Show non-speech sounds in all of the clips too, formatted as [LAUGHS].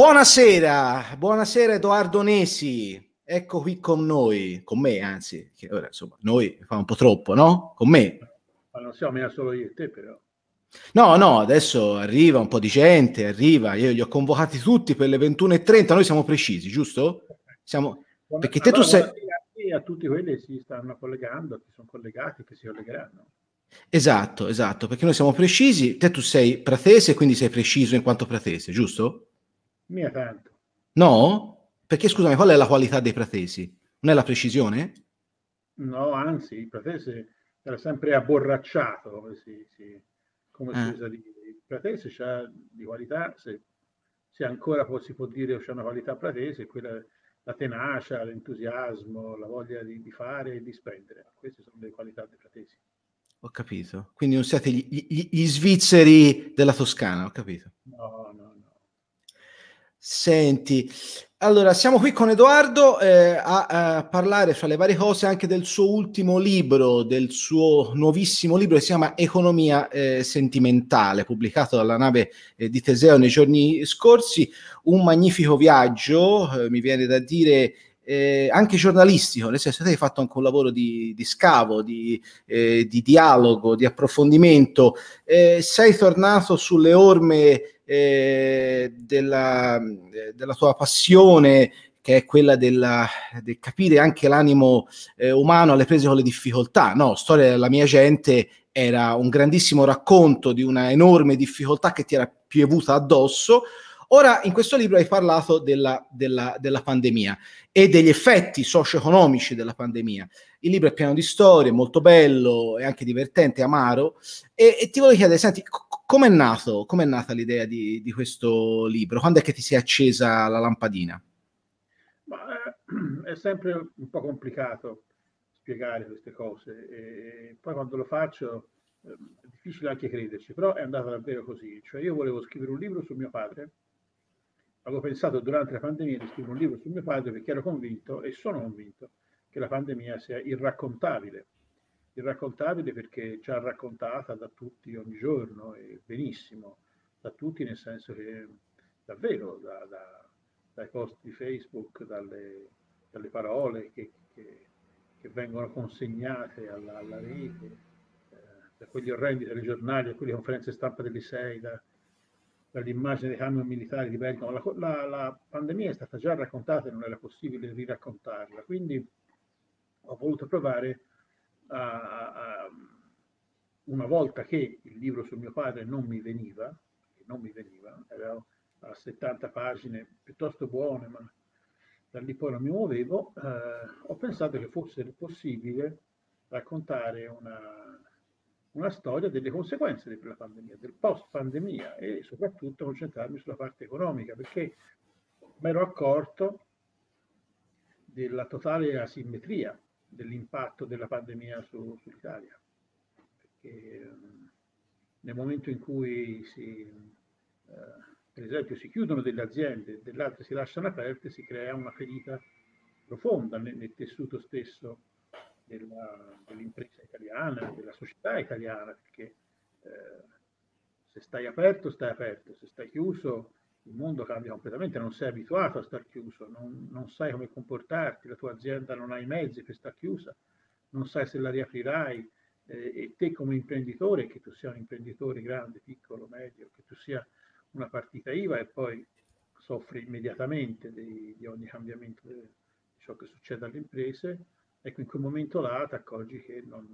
Buonasera, buonasera Edoardo Nesi, ecco qui con noi, con me anzi, che ora insomma noi fa un po' troppo, no? Con me. Ma non siamo solo io e te però. No, no, adesso arriva un po' di gente, arriva, io li ho convocati tutti per le 21.30, noi siamo precisi, giusto? Siamo... Perché te tu sei... A tutti quelli si stanno collegando, che sono collegati, che si collegheranno. Esatto, esatto, perché noi siamo precisi, te tu sei pratese, quindi sei preciso in quanto pratese, giusto? Mia tanto. No? Perché scusami, qual è la qualità dei pratesi? Non è la precisione? No, anzi, il pratese era sempre abborracciato, come si, si, come si eh. usa dire. Il pratese c'ha di qualità, se, se ancora può, si può dire c'è una qualità pratese, quella la tenacia, l'entusiasmo, la voglia di, di, fare e di spendere. Queste sono le qualità dei fratesi. Ho capito. Quindi non siete gli, gli, gli svizzeri della Toscana, ho capito. No, no, no. Senti, allora siamo qui con Edoardo eh, a, a, parlare fra le varie cose anche del suo ultimo libro, del suo nuovissimo libro che si chiama Economia eh, sentimentale, pubblicato dalla nave eh, di Teseo nei giorni scorsi. Un magnifico viaggio, eh, mi viene da dire. Eh, anche giornalistico, nel senso che hai fatto anche un lavoro di, di scavo, di, eh, di, dialogo, di approfondimento. sei tornato sulle orme eh, della, della, tua passione, che è quella della, del capire anche l'animo eh, umano alle prese con le difficoltà. No, Storia della mia gente era un grandissimo racconto di una enorme difficoltà che ti era piovuta addosso. Ora, in questo libro hai parlato della, della, della pandemia e degli effetti socio-economici della pandemia. Il libro è pieno di storie, molto bello, è anche divertente, amaro. E, e ti voglio chiedere, senti, Com'è, nato, com'è nata l'idea di, di, questo libro? Quando è che ti si è accesa la lampadina? Ma, eh, [CLEARS THROAT] è sempre un po' complicato spiegare queste cose e poi quando lo faccio eh, è difficile anche crederci, però è andata davvero così. Cioè io volevo scrivere un libro su mio padre, avevo pensato durante la pandemia di scrivere un libro su mio padre perché ero convinto e sono convinto che la pandemia sia irraccontabile irraccontabile perché già raccontata da tutti ogni giorno e benissimo, da tutti nel senso che davvero da, da, dai post di Facebook, dalle, dalle parole che, che, che, vengono consegnate alla, alla rete, eh, da quegli orrendi telegiornali, a quelle conferenze stampa delle sei, da, dall'immagine dei camion militari di Bergamo. La, la, la, pandemia è stata già raccontata e non era possibile riraccontarla, quindi ho voluto provare a, una volta che il libro su mio padre non mi veniva, non mi veniva, era a 70 pagine piuttosto buone, ma da lì poi non mi muovevo, eh, ho pensato che fosse possibile raccontare una, una storia delle conseguenze della pandemia, del post pandemia e soprattutto concentrarmi sulla parte economica, perché mi ero accorto della totale asimmetria dell'impatto della pandemia su, sull'Italia. Perché um, nel momento in cui si, uh, per esempio, si chiudono delle aziende e delle altre si lasciano aperte, si crea una ferita profonda nel, nel tessuto stesso della, dell'impresa italiana, della società italiana, perché eh, se stai aperto, stai aperto, se stai chiuso, il mondo cambia completamente, non sei abituato a star chiuso, non, non, sai come comportarti, la tua azienda non ha i mezzi per star chiusa, non sai se la riaprirai eh, e te come imprenditore, che tu sia un imprenditore grande, piccolo, medio, che tu sia una partita IVA e poi soffri immediatamente di, di ogni cambiamento di ciò che succede alle imprese, ecco in quel momento là ti accorgi che non,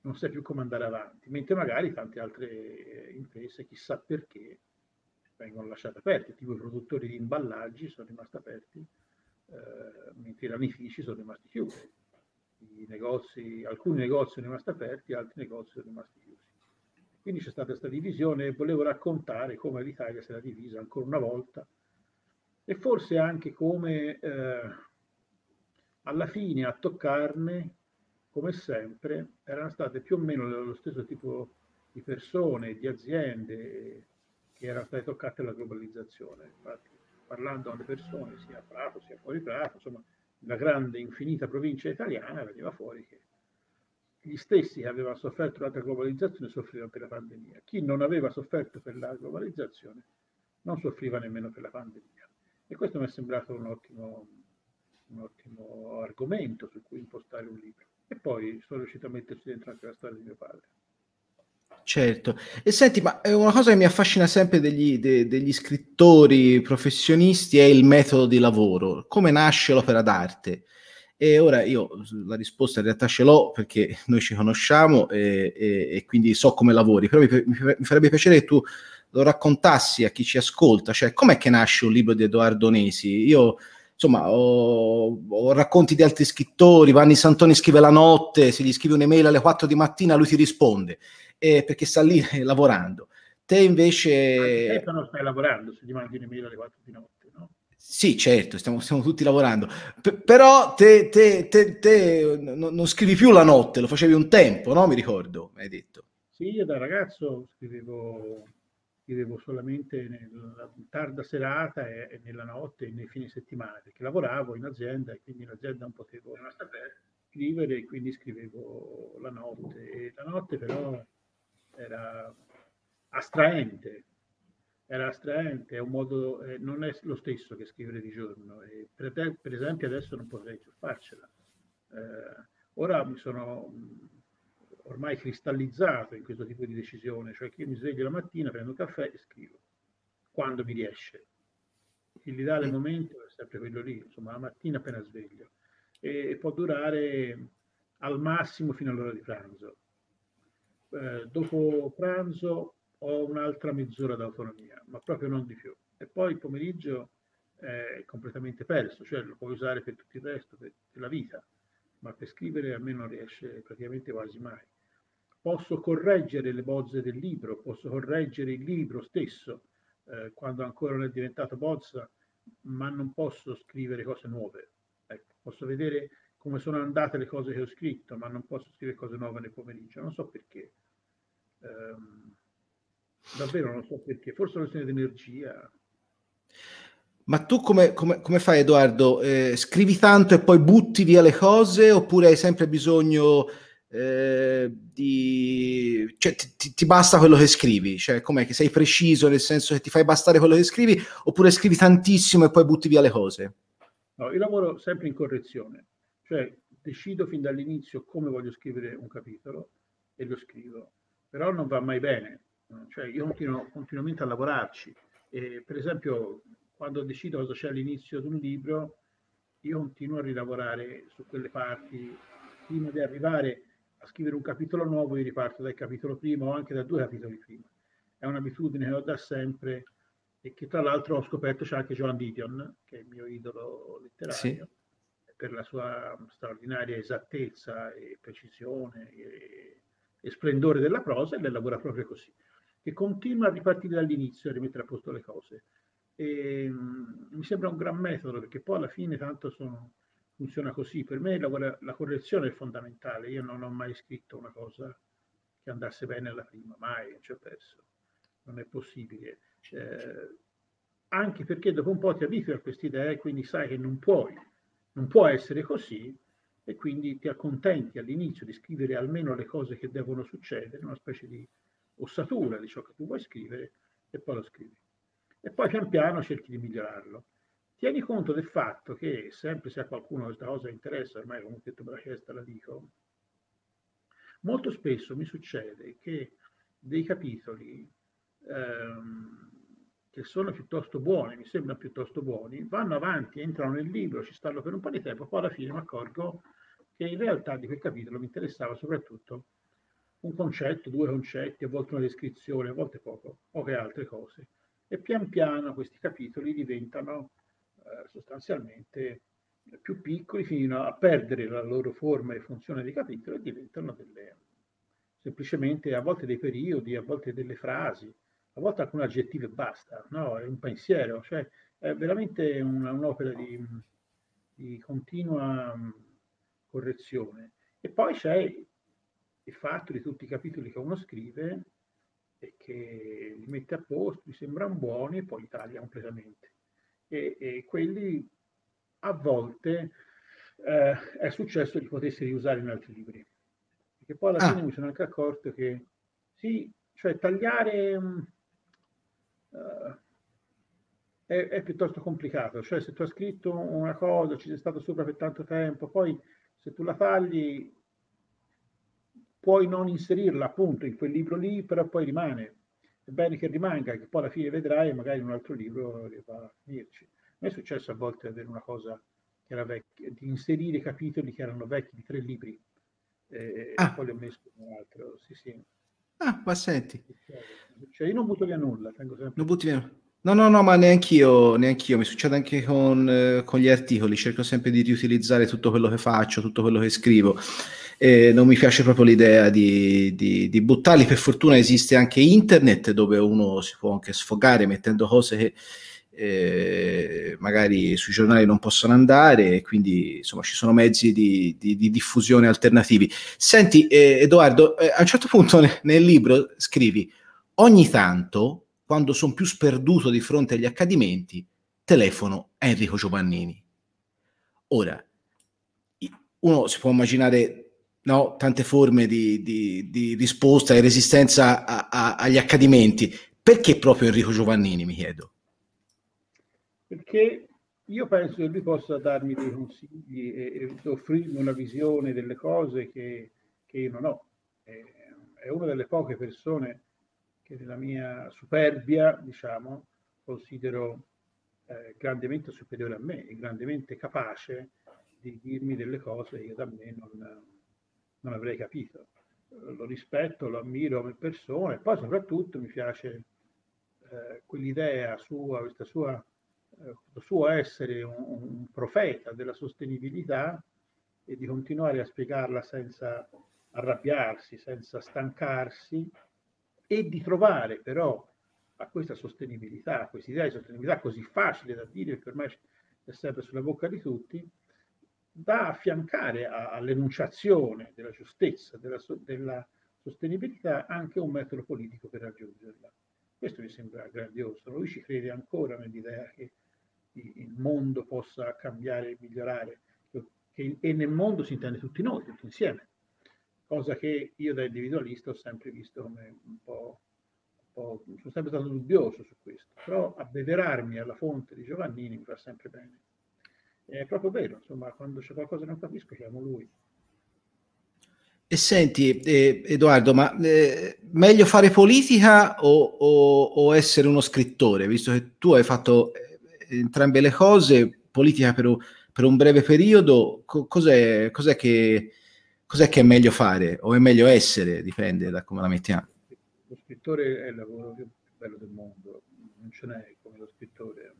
non sai più come andare avanti, mentre magari tante altre imprese, chissà perché, vengono lasciate aperte, tipo i produttori di imballaggi sono rimasti aperti, eh, mentre i ramifici sono rimasti chiusi. Negozi, alcuni negozi sono rimasti aperti, altri negozi sono rimasti chiusi. Quindi c'è stata questa divisione e volevo raccontare come l'Italia si era divisa ancora una volta e forse anche come eh, alla fine a toccarne, come sempre, erano state più o meno lo stesso tipo di persone, di aziende, che erano state toccate dalla globalizzazione. Infatti, parlando alle persone, sia a Prato sia fuori Prato, insomma, la grande infinita provincia italiana, veniva fuori che gli stessi che avevano sofferto la globalizzazione soffrivano per la pandemia. Chi non aveva sofferto per la globalizzazione non soffriva nemmeno per la pandemia. E questo mi è sembrato un ottimo, un ottimo argomento su cui impostare un libro. E poi sono riuscito a metterci dentro anche la storia di mio padre. Certo, e senti, ma una cosa che mi affascina sempre degli, de, degli, scrittori professionisti è il metodo di lavoro, come nasce l'opera d'arte. E ora io la risposta in realtà ce l'ho perché [LAUGHS] noi ci conosciamo e, e, e quindi so come lavori, però mi, mi, farebbe piacere che tu lo raccontassi a chi ci ascolta, cioè com'è che nasce un libro di Edoardo Nesi? Io insomma, ho, ho, racconti di altri scrittori, Vanni Santoni scrive la notte, se gli scrivi un'email alle 4 di mattina lui ti risponde, eh, perché sta lì eh, lavorando. Te invece... Te non stai lavorando se gli mandi un'email alle 4 di notte, no? Sì, certo, stiamo, stiamo tutti lavorando, P- però te, te, te, te no, non scrivi più la notte, lo facevi un tempo, no? Mi ricordo, hai detto. Sì, io da ragazzo scrivevo scrivevo solamente nella tarda serata e, e, nella notte e nei fine settimana, perché lavoravo in azienda e quindi in azienda non potevo scrivere e quindi scrivevo la notte. E la notte però era astraente, era astraente, è un modo, eh, non è lo stesso che scrivere di giorno. E per, te, per esempio adesso non potrei più farcela. Eh, ora mi sono ormai cristallizzato in questo tipo di decisione, cioè che io mi sveglio la mattina, prendo un caffè e scrivo, quando mi riesce. L'ideale mm. momento è sempre quello lì, insomma, la mattina appena sveglio. E, e può durare al massimo fino all'ora di pranzo. Eh, dopo pranzo ho un'altra mezz'ora d'autonomia, ma proprio non di più. E poi il pomeriggio è completamente perso, cioè lo puoi usare per tutto il resto, per, per la vita, ma per scrivere a me non riesce praticamente quasi mai posso correggere le bozze del libro, posso correggere il libro stesso eh, quando ancora non è diventato bozza, ma non posso scrivere cose nuove. Ecco, posso vedere come sono andate le cose che ho scritto, ma non posso scrivere cose nuove nel pomeriggio. Non so perché. Um, davvero non so perché. Forse una questione di energia. Ma tu come, come, come fai, Edoardo? Eh, scrivi tanto e poi butti via le cose oppure hai sempre bisogno eh, di, cioè, ti, ti, basta quello che scrivi, cioè com'è che sei preciso nel senso che ti fai bastare quello che scrivi oppure scrivi tantissimo e poi butti via le cose? No, io lavoro sempre in correzione, cioè decido fin dall'inizio come voglio scrivere un capitolo e lo scrivo, però non va mai bene, cioè io continuo continuamente a lavorarci e per esempio quando decido cosa c'è all'inizio di un libro io continuo a rilavorare su quelle parti prima di arrivare a scrivere un capitolo nuovo io riparto dal capitolo primo o anche da due capitoli prima. È un'abitudine che ho da sempre e che tra l'altro ho scoperto c'è anche Joan Didion, che è il mio idolo letterario, sì. per la sua straordinaria esattezza e precisione e, e splendore della prosa e lei lavora proprio così, che continua a ripartire dall'inizio e a rimettere a posto le cose. E, um, mi sembra un gran metodo perché poi alla fine tanto sono funziona così. Per me la, la, correzione è fondamentale. Io non ho mai scritto una cosa che andasse bene alla prima, mai, non ci ho perso. Non è possibile. Eh, anche perché dopo un po' ti abitui a queste idee, quindi sai che non puoi, non può essere così, e quindi ti accontenti all'inizio di scrivere almeno le cose che devono succedere, una specie di ossatura di ciò che tu vuoi scrivere, e poi lo scrivi. E poi pian piano cerchi di migliorarlo. Tieni conto del fatto che, sempre se a qualcuno questa cosa interessa, ormai comunque tu la testa la dico, molto spesso mi succede che dei capitoli ehm, che sono piuttosto buoni, mi sembrano piuttosto buoni, vanno avanti, entrano nel libro, ci stanno per un po' di tempo, poi alla fine mi accorgo che in realtà di quel capitolo mi interessava soprattutto un concetto, due concetti, a volte una descrizione, a volte poco, poche altre cose. E pian piano questi capitoli diventano sostanzialmente più piccoli fino a perdere la loro forma e funzione di capitolo e diventano delle, semplicemente a volte dei periodi, a volte delle frasi, a volte alcun aggettivo e basta, no? È un pensiero, cioè è veramente una, un'opera di, di continua mm, correzione. E poi c'è il fatto di tutti i capitoli che uno scrive e che li mette a posto, mi sembrano buoni e poi li taglia completamente e, e quelli a volte eh, è successo di potersi riusare in altri libri. Perché poi alla ah. fine mi sono anche accorto che sì, cioè tagliare, uh, è, è, piuttosto complicato, cioè se tu hai scritto una cosa, ci sei stato sopra per tanto tempo, poi se tu la tagli puoi non inserirla appunto in quel libro lì, però poi rimane. È bene che rimanga, che poi alla fine vedrai e magari in un altro libro va a finirci. A me è successo a volte avere una cosa che era vecchia, di inserire capitoli che erano vecchi di tre libri e, ah. poi li ho messo in un altro. Sì, sì. Ah, ma senti. Cioè, io non butto via nulla, sempre. Non butti via No, no, no, ma neanch'io, neanch'io. mi succede anche con, eh, con, gli articoli, cerco sempre di riutilizzare tutto quello che faccio, tutto quello che scrivo. E non mi piace proprio l'idea di, di, di, buttarli. Per fortuna esiste anche internet dove uno si può anche sfogare mettendo cose che eh, magari sui giornali non possono andare, e quindi insomma ci sono mezzi di, di diffusione alternativi. Senti, eh, Edoardo, eh, a un certo punto nel, nel libro scrivi ogni tanto quando sono più sperduto di fronte agli accadimenti, telefono a Enrico Giovannini. Ora, uno si può immaginare no, tante forme di, di, di, risposta e resistenza a, a, agli accadimenti. Perché proprio Enrico Giovannini, mi chiedo? Perché io penso che lui possa darmi dei consigli e, e offrirmi una visione delle cose che, che io non ho. È, è una delle poche persone che nella mia superbia, diciamo, considero eh, grandemente superiore a me e grandemente capace di dirmi delle cose che io da me non, non avrei capito. Lo rispetto, lo ammiro come persona e poi soprattutto mi piace eh, quell'idea sua, questa sua, eh, suo essere un, un profeta della sostenibilità e di continuare a spiegarla senza arrabbiarsi, senza stancarsi, e di trovare però a questa sostenibilità, a questa idea di sostenibilità così facile da dire, che ormai è sempre sulla bocca di tutti, da affiancare all'enunciazione della giustezza, della, della, sostenibilità, anche un metodo politico per raggiungerla. Questo mi sembra grandioso. Lui ci crede ancora nell'idea che il mondo possa cambiare e migliorare, che, e nel mondo si intende tutti noi, tutti insieme cosa che io da individualista ho sempre visto come un po', un po', sono sempre stato dubbioso su questo, però abbeverarmi alla fonte di Giovannini mi fa sempre bene. È proprio vero, insomma, quando c'è qualcosa che non capisco chiamo lui. E senti, eh, Edoardo, ma eh, meglio fare politica o, o, o, essere uno scrittore? Visto che tu hai fatto eh, entrambe le cose, politica per, per un breve periodo, co- cos'è, cos'è che, cos'è che è meglio fare o è meglio essere, dipende da come la mettiamo. Lo scrittore è il lavoro più bello del mondo, non ce n'è come lo scrittore,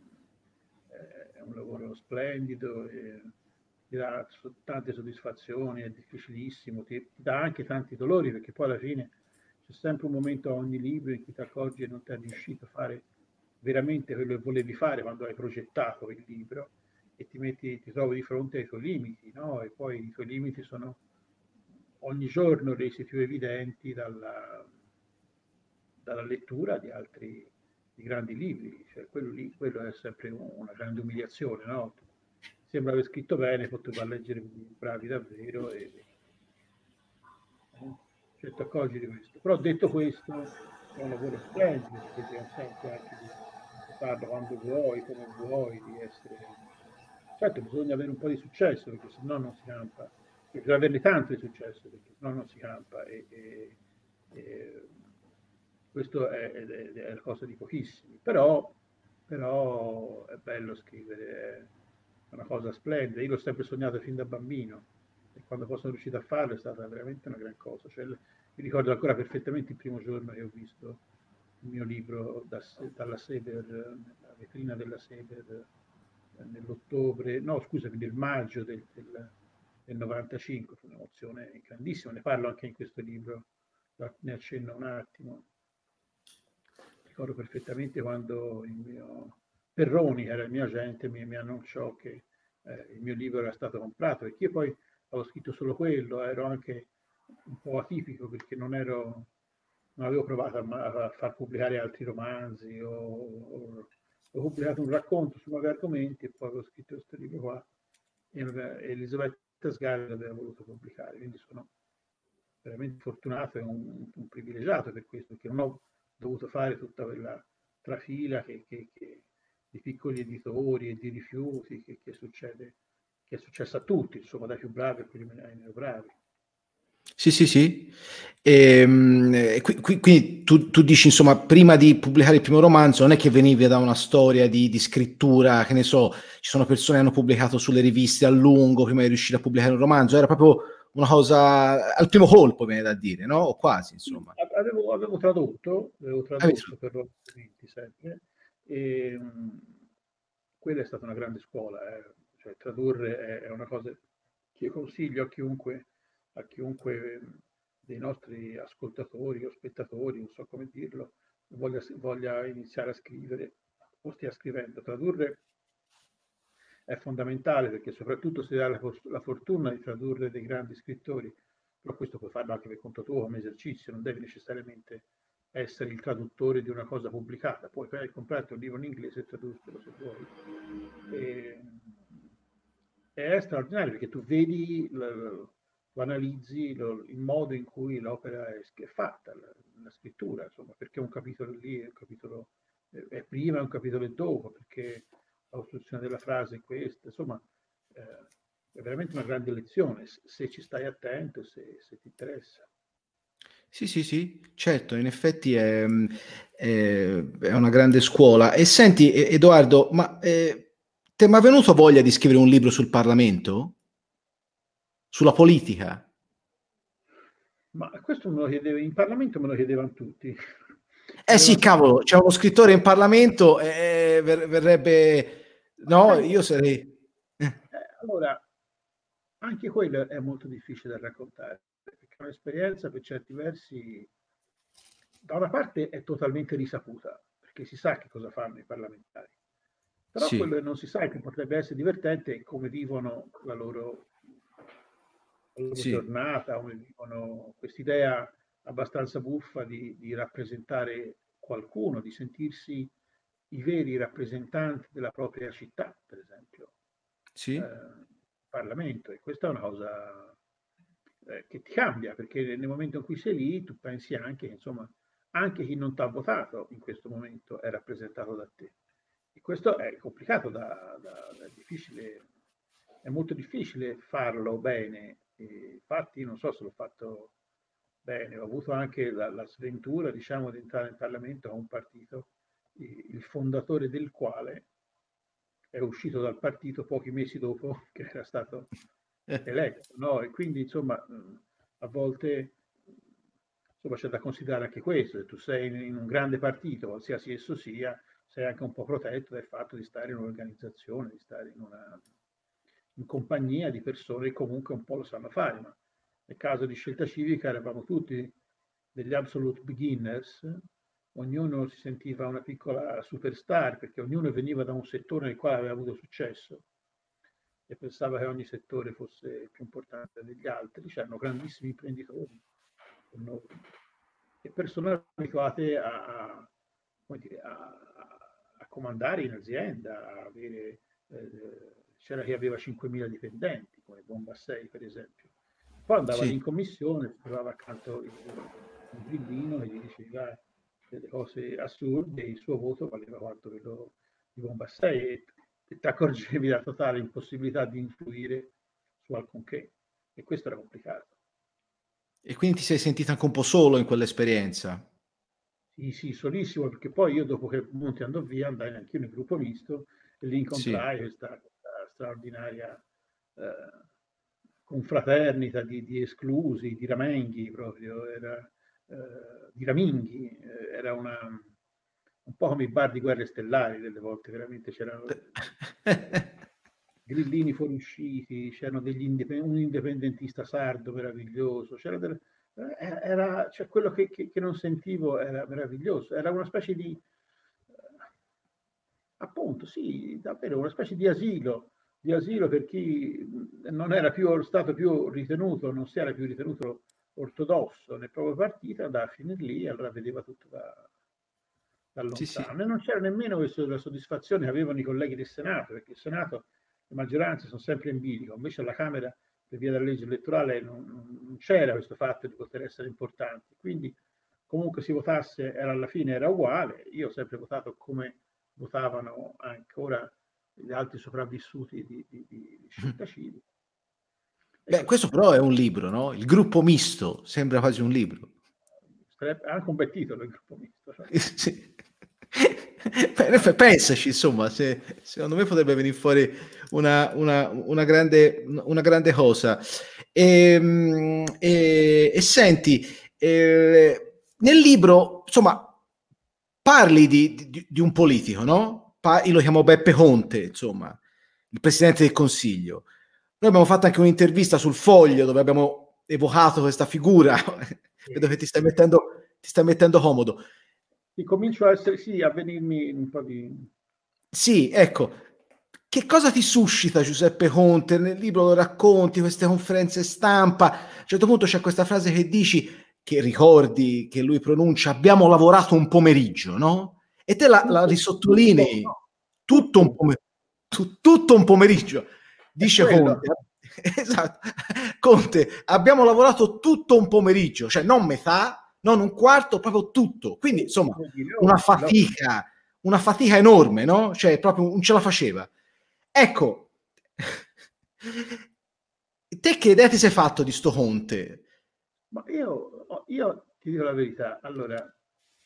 è un lavoro splendido, ti dà tante soddisfazioni, è difficilissimo, ti, dà anche tanti dolori perché poi alla fine c'è sempre un momento a ogni libro in cui ti accorgi che non ti è riuscito a fare veramente quello che volevi fare quando hai progettato il libro e ti, metti, ti trovi di fronte ai tuoi limiti, no? E poi i tuoi limiti sono ogni giorno resi più evidenti dalla, dalla lettura di altri di grandi libri, cioè quello lì quello è sempre una grande umiliazione, no? Sembra aver scritto bene, potevo leggere bravi davvero e eh, cioè, ti accorgi di questo. Però detto questo, è un lavoro splendido, perché ti consente anche di farlo quando vuoi, come vuoi, di essere... Certo, bisogna avere un po' di successo, perché se no non si campa bisogna averne tanto di successo, perché sennò non si campa. E, e, e questo è, è, è, la cosa di pochissimi. Però, però è bello scrivere, è una cosa splendida. Io l'ho sempre sognato fin da bambino e quando poi sono riuscito a farlo è stata veramente una gran cosa. Cioè, mi ricordo ancora perfettamente il primo giorno che ho visto il mio libro da, dalla Seber, nella vetrina della Seber nell'ottobre, no scusami, nel maggio del, del del 95, fu un'emozione grandissima, ne parlo anche in questo libro, ne accenno un attimo. Ricordo perfettamente quando il mio Perroni, che era il mio agente, mi, mi annunciò che eh, il mio libro era stato comprato, perché io poi avevo scritto solo quello, ero anche un po' atipico perché non ero non avevo provato a, a far pubblicare altri romanzi o, o, ho pubblicato un racconto su nuovi argomenti e poi avevo scritto questo libro qua e Elisabetta Sgarbi aveva voluto pubblicare, quindi sono veramente fortunato e un, un, privilegiato per questo, perché non ho dovuto fare tutta quella trafila che, che, che, di piccoli editori e di rifiuti che, che, succede, che è successo a tutti, insomma, dai più bravi a quelli meno bravi. Sì, sì, sì. Ehm, e, qui, quindi tu, tu, dici, insomma, prima di pubblicare il primo romanzo, non è che venivi da una storia di, di, scrittura, che ne so, ci sono persone che hanno pubblicato sulle riviste a lungo prima di riuscire a pubblicare un romanzo, era proprio una cosa al primo colpo, viene da dire, no? O quasi, insomma. Avevo, avevo tradotto, avevo tradotto per documenti sempre, e mh, quella è stata una grande scuola, eh. cioè tradurre è, è una cosa che io consiglio a chiunque a chiunque dei nostri ascoltatori o spettatori, non so come dirlo, voglia, voglia iniziare a scrivere o stia scrivendo. Tradurre è fondamentale perché soprattutto se hai la, la, fortuna di tradurre dei grandi scrittori, però questo puoi farlo anche per conto tuo come esercizio, non devi necessariamente essere il traduttore di una cosa pubblicata, puoi comprare un libro in inglese e tradurlo se vuoi. E, è straordinario perché tu vedi lo analizzi lo, il modo in cui l'opera è, è fatta, la, la, scrittura, insomma, perché un capitolo lì è un capitolo è prima e un capitolo è dopo, perché la costruzione della frase questa, insomma, eh, è veramente una grande lezione se ci stai attento, se, se ti interessa. Sì, sì, sì, certo, in effetti è, è, è una grande scuola. E senti, Edoardo, ma eh, ti è mai venuto voglia di scrivere un libro sul Parlamento? sulla politica? Ma questo me lo chiedeva, in Parlamento me lo chiedevano tutti. Eh sì, cavolo, c'è uno scrittore in Parlamento e ver- verrebbe... No, io sarei... Eh, allora, anche quello è molto difficile da raccontare, perché è un'esperienza per certi versi, da una parte è totalmente risaputa, perché si sa che cosa fanno i parlamentari, però sì. quello che non si sa che potrebbe essere divertente è come vivono la loro loro sì. giornata, come dicono, quest'idea abbastanza buffa di, di, rappresentare qualcuno, di sentirsi i veri rappresentanti della propria città, per esempio, sì. eh, Parlamento. E questa è una cosa eh, che ti cambia, perché nel momento in cui sei lì tu pensi anche, insomma, anche chi non ti ha votato in questo momento è rappresentato da te. E questo è complicato, da, da, da difficile, è molto difficile farlo bene e infatti non so se l'ho fatto bene, ho avuto anche la, la sventura diciamo, di entrare in Parlamento a un partito, il fondatore del quale è uscito dal partito pochi mesi dopo [LAUGHS] che era stato eletto. No? E quindi insomma a volte insomma, c'è da considerare anche questo, se tu sei in un grande partito, qualsiasi esso sia, sei anche un po' protetto dal fatto di stare in un'organizzazione, di stare in una in compagnia di persone che comunque un po' lo sanno fare, ma nel caso di scelta civica eravamo tutti degli absolute beginners, ognuno si sentiva una piccola superstar perché ognuno veniva da un settore nel quale aveva avuto successo e pensava che ogni settore fosse più importante degli altri, c'erano grandissimi imprenditori e persone abituate a, a, a, a comandare in azienda, avere eh, c'era chi aveva 5.000 dipendenti, come Bombassei per esempio. Poi andava sì. in commissione, si trovava accanto il, il grillino e gli diceva delle cose assurde il suo voto valeva quanto quello di Bombassei e, e ti accorgevi della totale impossibilità di influire su alcunché. E questo era complicato. E quindi ti sei sentito anche un po' solo in quell'esperienza? Sì, sì, solissimo, perché poi io dopo che Monti andò via andai anche io nel gruppo misto e lì incontrai sì. questa straordinaria eh, confraternita di, di, esclusi, di ramenghi proprio, era, eh, di raminghi, eh, era una, un po' come i bar di guerre stellari delle volte, veramente c'erano [LAUGHS] grillini fuoriusciti, c'erano degli indipend- un indipendentista sardo meraviglioso, c'era delle, eh, era, cioè quello che, che, che, non sentivo era meraviglioso, era una specie di, appunto, sì, davvero una specie di asilo di asilo per chi non era più stato più ritenuto, non si era più ritenuto ortodosso nel proprio partito, andava a finire lì e allora vedeva tutto da, da lontano. Sì, sì. E non c'era nemmeno questa la soddisfazione che avevano i colleghi del Senato, perché il Senato le maggioranze sono sempre in bilico, invece alla Camera per via della legge elettorale non, non c'era questo fatto di poter essere importanti. Quindi comunque si votasse era alla fine era uguale. Io ho sempre votato come votavano ancora gli altri sopravvissuti di, di, di Scittacini. [LAUGHS] Beh, questo però è un libro, no? Il gruppo misto sembra quasi un libro. Sarebbe anche un bel titolo il gruppo misto. [LAUGHS] Sì. Pensaci, insomma, se, secondo me potrebbe venire fuori una, una, una, grande, una grande cosa. E, ehm, e, e senti, eh, nel libro, insomma, parli di, di, di un politico, no? Pa- io lo chiamo Beppe Conte, insomma, il presidente del Consiglio. Noi abbiamo fatto anche un'intervista sul foglio dove abbiamo evocato questa figura. Vedo che ti stai mettendo, ti stai mettendo comodo. E comincio a essere, sì, a venirmi un po' di... Sì, ecco. Che cosa ti suscita Giuseppe Conte? Nel libro lo racconti, queste conferenze stampa. A un certo punto c'è questa frase che dici, che ricordi, che lui pronuncia, abbiamo lavorato un pomeriggio, no? E te la, la risottolinei, tutto un, pomer- tu, tutto un pomeriggio, dice Conte. [LAUGHS] Esatto. Conte, abbiamo lavorato tutto un pomeriggio, cioè non metà, non un quarto, proprio tutto. Quindi, insomma, una fatica, una fatica enorme, no? Cioè, proprio non ce la faceva. Ecco, [LAUGHS] te che idea ti sei fatto di sto Conte? Ma io, io ti dico la verità, allora,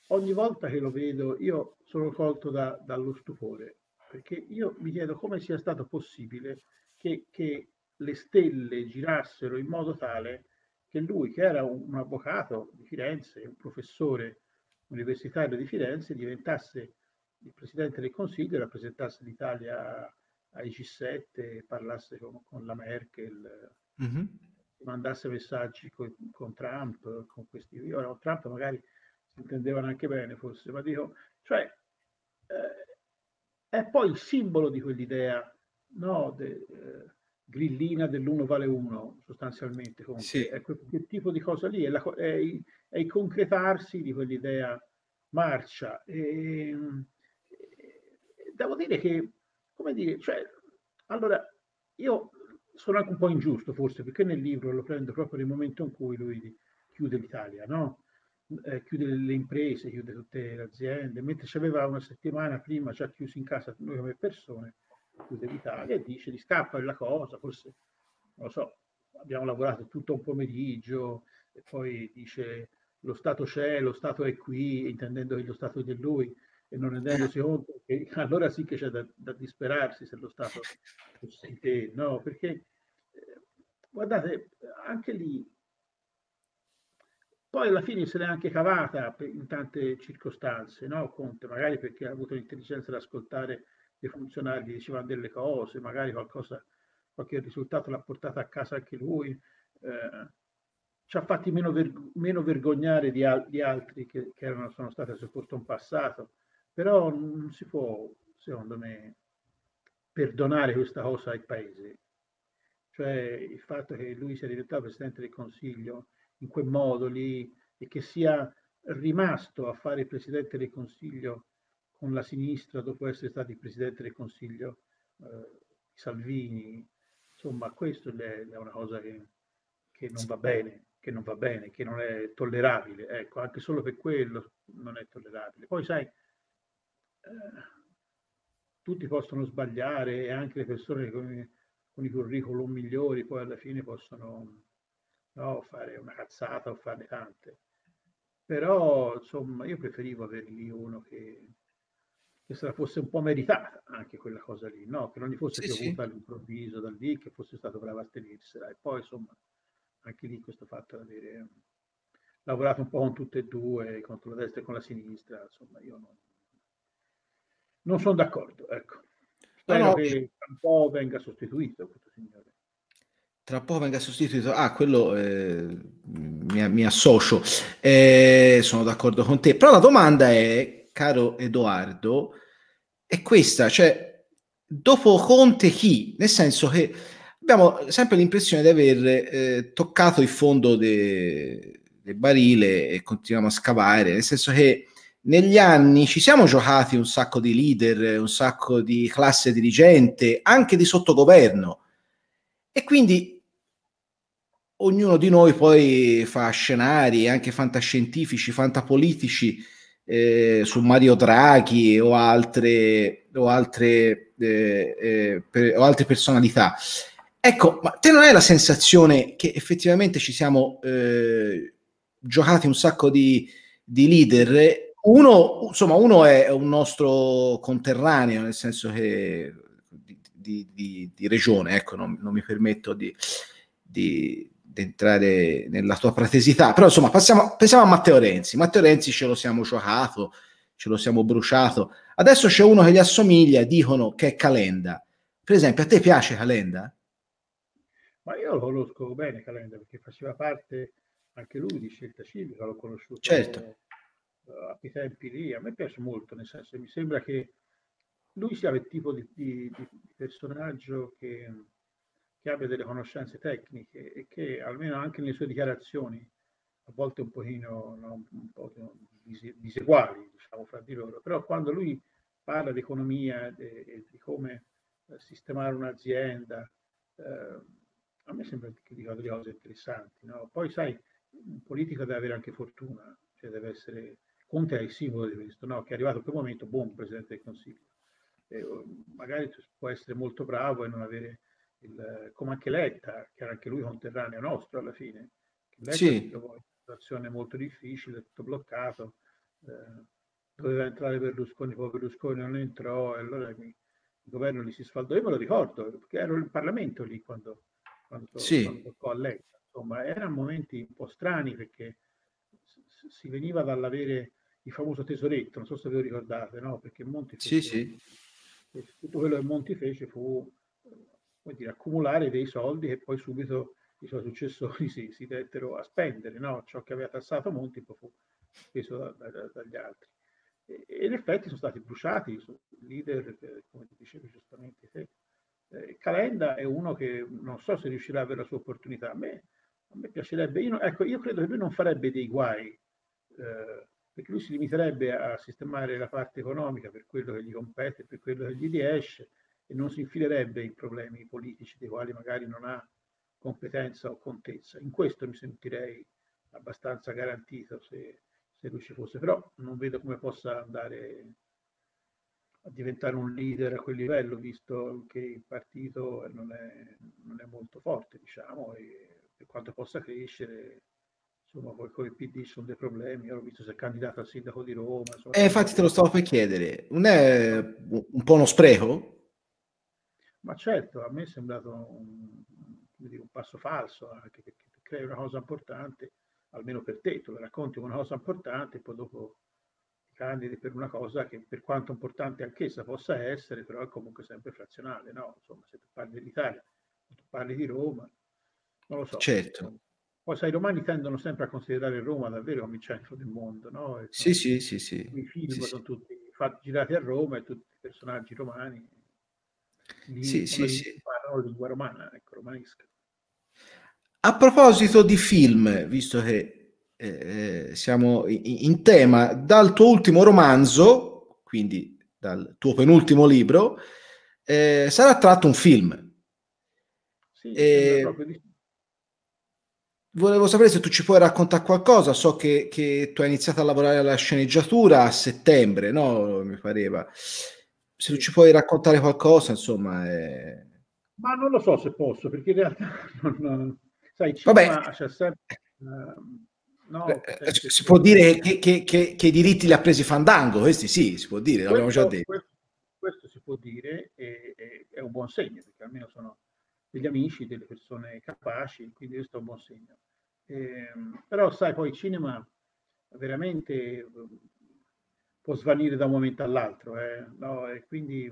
ogni volta che lo vedo, io sono colto da, dallo stupore, perché io mi chiedo come sia stato possibile che, che le stelle girassero in modo tale che lui, che era un, un avvocato di Firenze, un professore universitario di Firenze, diventasse il presidente del Consiglio, rappresentasse l'Italia ai G7, parlasse con, con la Merkel, mm-hmm. mandasse messaggi con, con, Trump, con questi. Io con Trump magari si intendevano anche bene, forse, ma dico, cioè, eh, è poi il simbolo di quell'idea, no? De, eh, grillina dell'uno vale uno sostanzialmente sì. è quel, quel, tipo di cosa lì è, la, è, il, è, il, concretarsi di quell'idea marcia e, e, devo dire che come dire cioè allora io sono anche un po' ingiusto forse perché nel libro lo prendo proprio nel momento in cui lui chiude l'Italia no? Eh, chiude le imprese chiude tutte le aziende mentre c'aveva una settimana prima già chiuso in casa noi come persone chiude l'Italia e dice di scappare la cosa, forse, non lo so, abbiamo lavorato tutto un pomeriggio e poi dice lo Stato c'è, lo Stato è qui, intendendo che lo Stato è di lui e non rendendosi [LAUGHS] conto che allora sì che c'è da, da disperarsi se lo Stato fosse in te, no? Perché eh, guardate, anche lì poi alla fine se l'è anche cavata in tante circostanze, no? Conte, magari perché ha avuto l'intelligenza di ascoltare dei funzionari dicevano delle cose, magari qualcosa, qualche risultato l'ha portato a casa anche lui, eh, ci ha fatti meno, ver- meno vergognare di, al- di altri che, che erano, sono stati sul posto in passato, però non si può, secondo me, perdonare questa cosa al paese. Cioè il fatto che lui sia diventato Presidente del Consiglio in quel modo lì e che sia rimasto a fare il Presidente del Consiglio con la sinistra dopo essere stati presidente del Consiglio eh, Salvini. Insomma, questo è, è una cosa che, che, non va bene, che non va bene, che non è tollerabile. Ecco, anche solo per quello non è tollerabile. Poi sai, eh, tutti possono sbagliare e anche le persone con, con i curriculum migliori poi alla fine possono no, fare una cazzata o farne tante. Però, insomma, io preferivo avere lì uno che che se la fosse un po' meritata anche quella cosa lì, no? che non gli fosse sì, piovuta sì. all'improvviso da lì, che fosse stato bravo a tenersela. E poi insomma, anche lì questo fatto di avere lavorato un po' con tutte e due, contro la destra e con la sinistra, insomma, io non, non sono d'accordo. Ecco. Spero no, no. che tra un po' venga sostituito questo signore. Tra un po' venga sostituito. Ah, quello eh, mi, mi, associo. Eh, sono d'accordo con te. Però la domanda è, caro Edoardo, è questa, cioè dopo Conte chi? Nel senso che abbiamo sempre l'impressione di aver eh, toccato il fondo del de barile e continuiamo a scavare, nel senso che negli anni ci siamo giocati un sacco di leader, un sacco di classe dirigente, anche di sottogoverno. E quindi ognuno di noi poi fa scenari, anche fantascientifici, fantapolitici, eh, su Mario Draghi o altre, o altre, eh, eh, per, o altre personalità. Ecco, ma te non hai la sensazione che effettivamente ci siamo eh, giocati un sacco di, di leader? Uno, insomma, uno è un nostro conterraneo, nel senso che di, di, di regione, ecco, non, non, mi permetto di, di, entrare nella tua pratesità, però insomma, passiamo, pensiamo a Matteo Renzi. Matteo Renzi ce lo siamo giocato, ce lo siamo bruciato. Adesso c'è uno che gli assomiglia, dicono che è Calenda. Per esempio, a te piace Calenda? Ma io lo conosco bene Calenda perché faceva parte anche lui di Scelta Civica, l'ho conosciuto certo. a quei tempi lì. A me piace molto, nel senso mi sembra che lui sia il tipo di, di, di personaggio che, che, abbia delle conoscenze tecniche e che almeno anche nelle sue dichiarazioni, a volte un pochino no, un po diseguali, diciamo, fra di loro, però quando lui parla di economia e di come eh, sistemare un'azienda, eh, a me sembra che dica delle cose interessanti. No? Poi sai, un politico deve avere anche fortuna, cioè deve essere Conte è il simbolo di questo, no? che è arrivato a quel momento, buon Presidente del Consiglio eh, magari può essere molto bravo e non avere il, come anche Letta, che era anche lui conterraneo nostro alla fine. Letta sì. in una situazione molto difficile, tutto bloccato, eh, doveva entrare Berlusconi, poi Berlusconi non entrò e allora mi, il governo lì si sfaldò. Io me lo ricordo, perché ero in Parlamento lì quando, quando, sì. quando toccò a Letta. Insomma, erano momenti un po' strani perché si veniva dall'avere il famoso tesoretto, non so se ve lo ricordate, no? Perché Monti sì, sì tutto quello che Monti fece fu dire, accumulare dei soldi che poi subito i suoi successori [LAUGHS] si, si dettero a spendere, no? ciò che aveva tassato Monti poi fu speso da, da, dagli altri. E, e, in effetti sono stati bruciati i leader, come dicevi giustamente te. Eh, Calenda è uno che non so se riuscirà a avere la sua opportunità. A me, a me piacerebbe, io, ecco, io credo che lui non farebbe dei guai eh, perché lui si limiterebbe a sistemare la parte economica per quello che gli compete, per quello che gli riesce e non si infilerebbe in problemi politici dei quali magari non ha competenza o contezza. In questo mi sentirei abbastanza garantito se, se lui ci fosse, però non vedo come possa andare a diventare un leader a quel livello, visto che il partito non è, non è molto forte, diciamo, e per quanto possa crescere insomma, poi con il PD sono dei problemi. Io l'ho visto se è candidato al sindaco di Roma. Insomma, eh, infatti te lo stavo per chiedere, non è un po' uno spreco? Ma certo, a me è sembrato un, dire, un passo falso, anche perché crei una cosa importante, almeno per te, tu racconti una cosa importante e poi dopo ti candidi per una cosa che per quanto importante anch'essa possa essere, però è comunque sempre frazionale, no? Insomma, se tu parli dell'Italia, se tu parli di Roma, non lo so. Certo. Poi sai, i romani tendono sempre a considerare Roma davvero come il centro del mondo, no? Sì, sì, sì, sì. I film sì, sono tutti fatti, girati a Roma e tutti i personaggi romani. Lì, sì, sì, sì. Parlano lingua romana, ecco, romanesca. A proposito di film, visto che eh, siamo in, tema, dal tuo ultimo romanzo, quindi dal tuo penultimo libro, eh, sarà tratto un film. Sì, eh, di Volevo sapere se tu ci puoi raccontare qualcosa. So che, che, tu hai iniziato a lavorare alla sceneggiatura a settembre, no? Mi pareva. Se ci puoi raccontare qualcosa, insomma. È... Ma non lo so se posso, perché in realtà [LAUGHS] non, sai, Vabbè. c'è sempre. Uh, no, eh, eh si può dire che, che, che, che, i diritti li ha presi Fandango, questi sì, si può dire, questo, l'abbiamo già detto. Questo, questo si può dire, e, e, è un buon segno, perché almeno sono degli amici, delle persone capaci, quindi questo è un buon segno. Eh, però sai, poi il cinema veramente può svanire da un momento all'altro, eh, no? e quindi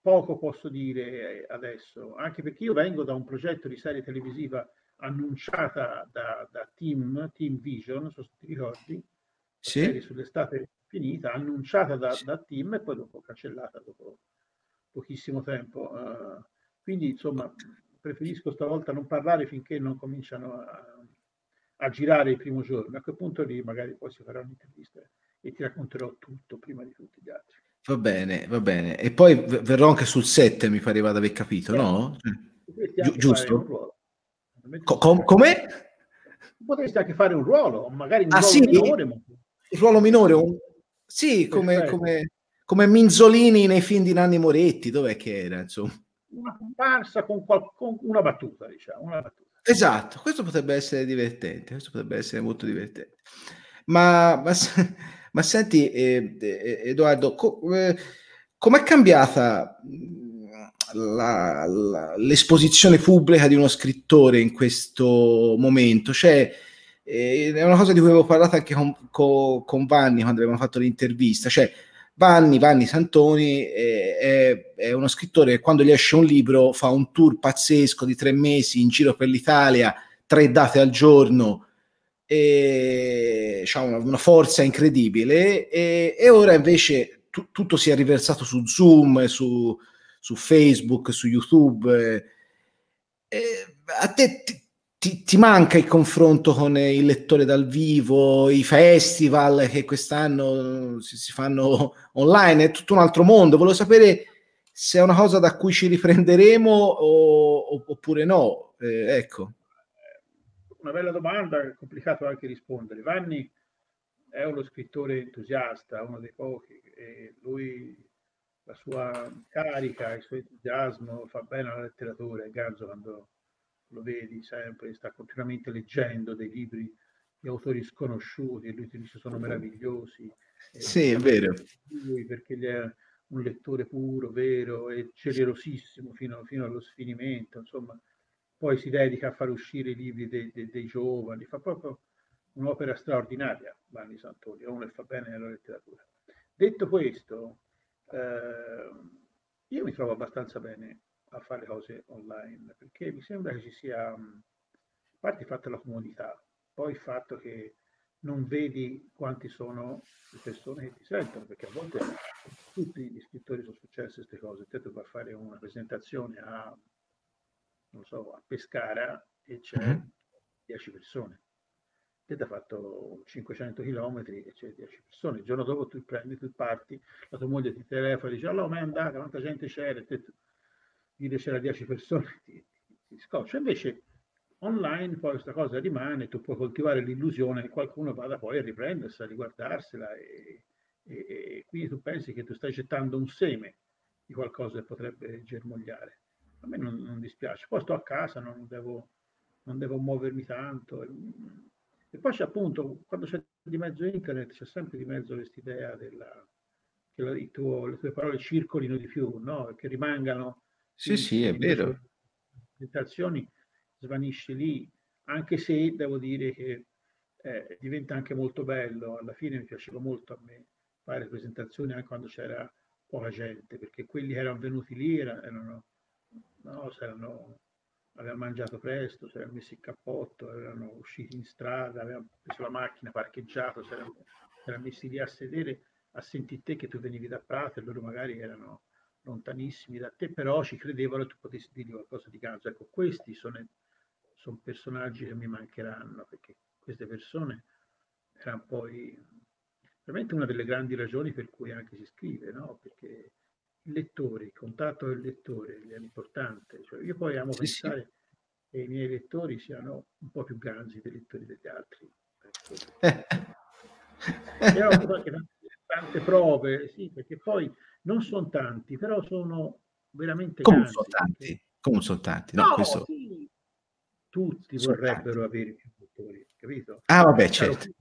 poco posso dire adesso, anche perché io vengo da un progetto di serie televisiva annunciata da, da Team, Team Vision, non so se ti ricordi, sì. serie sull'estate finita, annunciata da, da Team e poi dopo cancellata dopo pochissimo tempo. Uh, quindi, insomma, preferisco stavolta non parlare finché non cominciano a, a, girare il primo giorno. A quel punto lì magari poi si farà un'intervista e ti racconterò tutto prima di tutti gli altri. Va bene, va bene. E poi verrò anche sul 7, mi pareva di aver capito, eh, no? Gi- giusto? Co- com- come? Potresti anche fare un ruolo, magari un ah, ruolo sì? minore. Un ruolo minore, un, Sì, come, come, come, Minzolini nei film di Nanni Moretti, dov'è che era, insomma? Una comparsa con, qual- con una battuta, diciamo, una battuta. Esatto, questo potrebbe essere divertente, questo potrebbe essere molto divertente. Ma, ma, ma senti, eh, eh, Edoardo, co- eh, com'è cambiata la, la, l'esposizione pubblica di uno scrittore in questo momento? Cioè, eh, è una cosa di cui avevo parlato anche con, con, con Vanni quando abbiamo fatto l'intervista, cioè Vanni, Vanni Santoni è, è, uno scrittore che quando gli esce un libro fa un tour pazzesco di tre mesi in giro per l'Italia, tre date al giorno, e ha una, una, forza incredibile e, e ora invece tu, tutto si è riversato su Zoom, su, su Facebook, su YouTube. E a te ti, ti, ti, manca il confronto con il lettore dal vivo, i festival che quest'anno si, si fanno online, è tutto un altro mondo. Volevo sapere se è una cosa da cui ci riprenderemo o, oppure no. Eh, ecco. Una bella domanda, è complicato anche rispondere. Vanni è uno scrittore entusiasta, uno dei pochi, e lui la sua carica, il suo entusiasmo fa bene alla letteratura. È Ganzo quando lo vedi sempre, sta continuamente leggendo dei libri di autori sconosciuti e lui ti dice sono meravigliosi. Sì, è vero. Lui perché gli è un lettore puro, vero e generosissimo fino, fino, allo sfinimento, insomma, poi si dedica a far uscire i libri dei, dei, dei giovani, fa proprio un'opera straordinaria, Vanni Santoni, uno che fa bene nella letteratura. Detto questo, eh, io mi trovo abbastanza bene a fare cose online, perché mi sembra che ci sia, a parte il fatto della comodità, poi il fatto che non vedi quanti sono le persone che ti sentono, perché a volte tutti gli scrittori sono successe queste cose, te tu fare una presentazione a, non so, a Pescara e c'è mm-hmm. 10 persone. Te ti ha fatto 500 km e c'è 10 persone. Il giorno dopo tu prendi, tu parti, la tua moglie ti telefona e dice, allora, ma è andata, quanta gente c'era? E te, dire c'era 10 persone [LAUGHS] ti, ti, ti scoccia. Invece online poi questa cosa rimane, tu puoi coltivare l'illusione che qualcuno vada poi a riprendersela, a riguardarsela e, e, e, quindi tu pensi che tu stai gettando un seme di qualcosa che potrebbe germogliare. A me non, non dispiace. Poi sto a casa, non devo, non devo muovermi tanto. E poi c'è appunto, quando c'è di mezzo internet, c'è sempre di mezzo questa idea della, che la, tuo, le tue parole circolino di più, no? che rimangano sì, sì, è vero. Presentazioni svanisce lì, anche se devo dire che eh, diventa anche molto bello. Alla fine mi piaceva molto a me fare presentazioni anche quando c'era poca gente, perché quelli che erano venuti lì erano, no, erano, avevano mangiato presto, si erano messi il cappotto, erano usciti in strada, avevano preso la macchina, parcheggiato, si erano, si erano messi lì a sedere a sentire te che tu venivi da Prato e loro magari erano lontanissimi da te, però ci credevano e tu potessi dirgli qualcosa di caso. Ecco, questi sono, sono personaggi che mi mancheranno, perché queste persone erano poi veramente una delle grandi ragioni per cui anche si scrive, no? Perché il lettore, il contatto del lettore è importante. Cioè, io poi amo sì, pensare sì. che i miei lettori siano un po' più ganzi dei lettori degli altri. [LAUGHS] E ho tante prove, sì, perché poi non sono tanti, però sono veramente Come sono tanti? Come sono tanti? No, no questo... sì. Tutti sono vorrebbero tanti. avere più lettori, capito? Ah, vabbè, certo. Caro,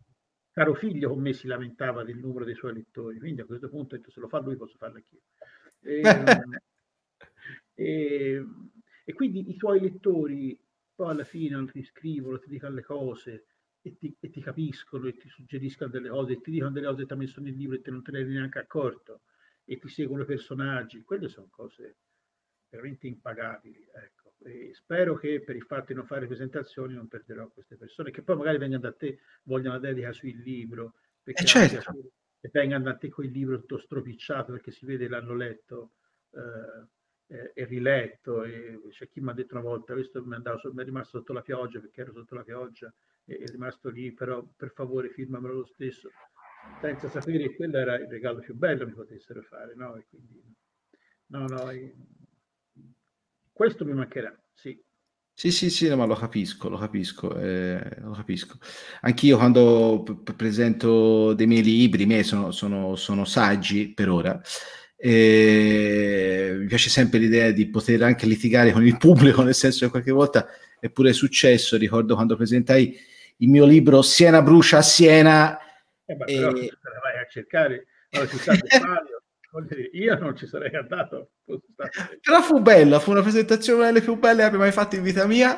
caro figlio con me si lamentava del numero dei suoi lettori, quindi a questo punto se lo fa lui posso farlo anch'io. E, ehm, [LAUGHS] e, e, quindi i tuoi lettori poi alla fine ti scrivono, ti dicono le cose e ti, e ti capiscono e ti suggeriscono delle cose e ti dicono delle cose che ti ha messo nel libro e te non te ne eri neanche accorto e ti seguono i personaggi, quelle sono cose veramente impagabili. Ecco. E spero che per il fatto di non fare presentazioni non perderò queste persone, che poi magari vengano da te, vogliono la dedica sul libro, perché eh certo. E vengano da te quel libro tutto stropicciato perché si vede l'hanno letto eh, e riletto. E c'è chi mi ha detto una volta, questo mi, andavo, mi è rimasto sotto la pioggia perché ero sotto la pioggia e è rimasto lì, però per favore firmamelo lo stesso senza sapere che quello era il regalo più bello che mi potessero fare, no? E quindi, no, no, questo mi mancherà, sì. Sì, sì, sì, no, ma lo capisco, lo capisco, eh, lo capisco. Anch'io quando p- presento dei miei libri, i miei sono, sono, sono saggi per ora, e mi piace sempre l'idea di poter anche litigare con il pubblico, nel senso che qualche volta è pure successo, ricordo quando presentai il mio libro Siena brucia a Siena. Eh beh, però e... vai a cercare la città del Io non ci sarei andato. Però fu bella, fu una presentazione delle più belle che abbia mai fatto in vita mia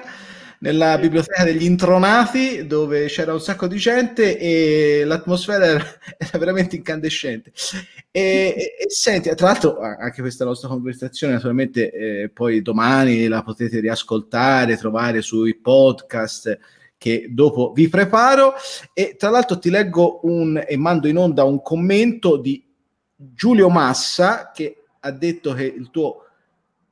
nella biblioteca degli intronati dove c'era un sacco di gente e l'atmosfera era, [LAUGHS] era veramente incandescente. E, e, e, senti tra l'altro anche questa nostra conversazione naturalmente eh, poi domani la potete riascoltare trovare sui podcast che dopo vi preparo. E tra l'altro ti leggo un e mando in onda un commento di Giulio Massa che ha detto che il tuo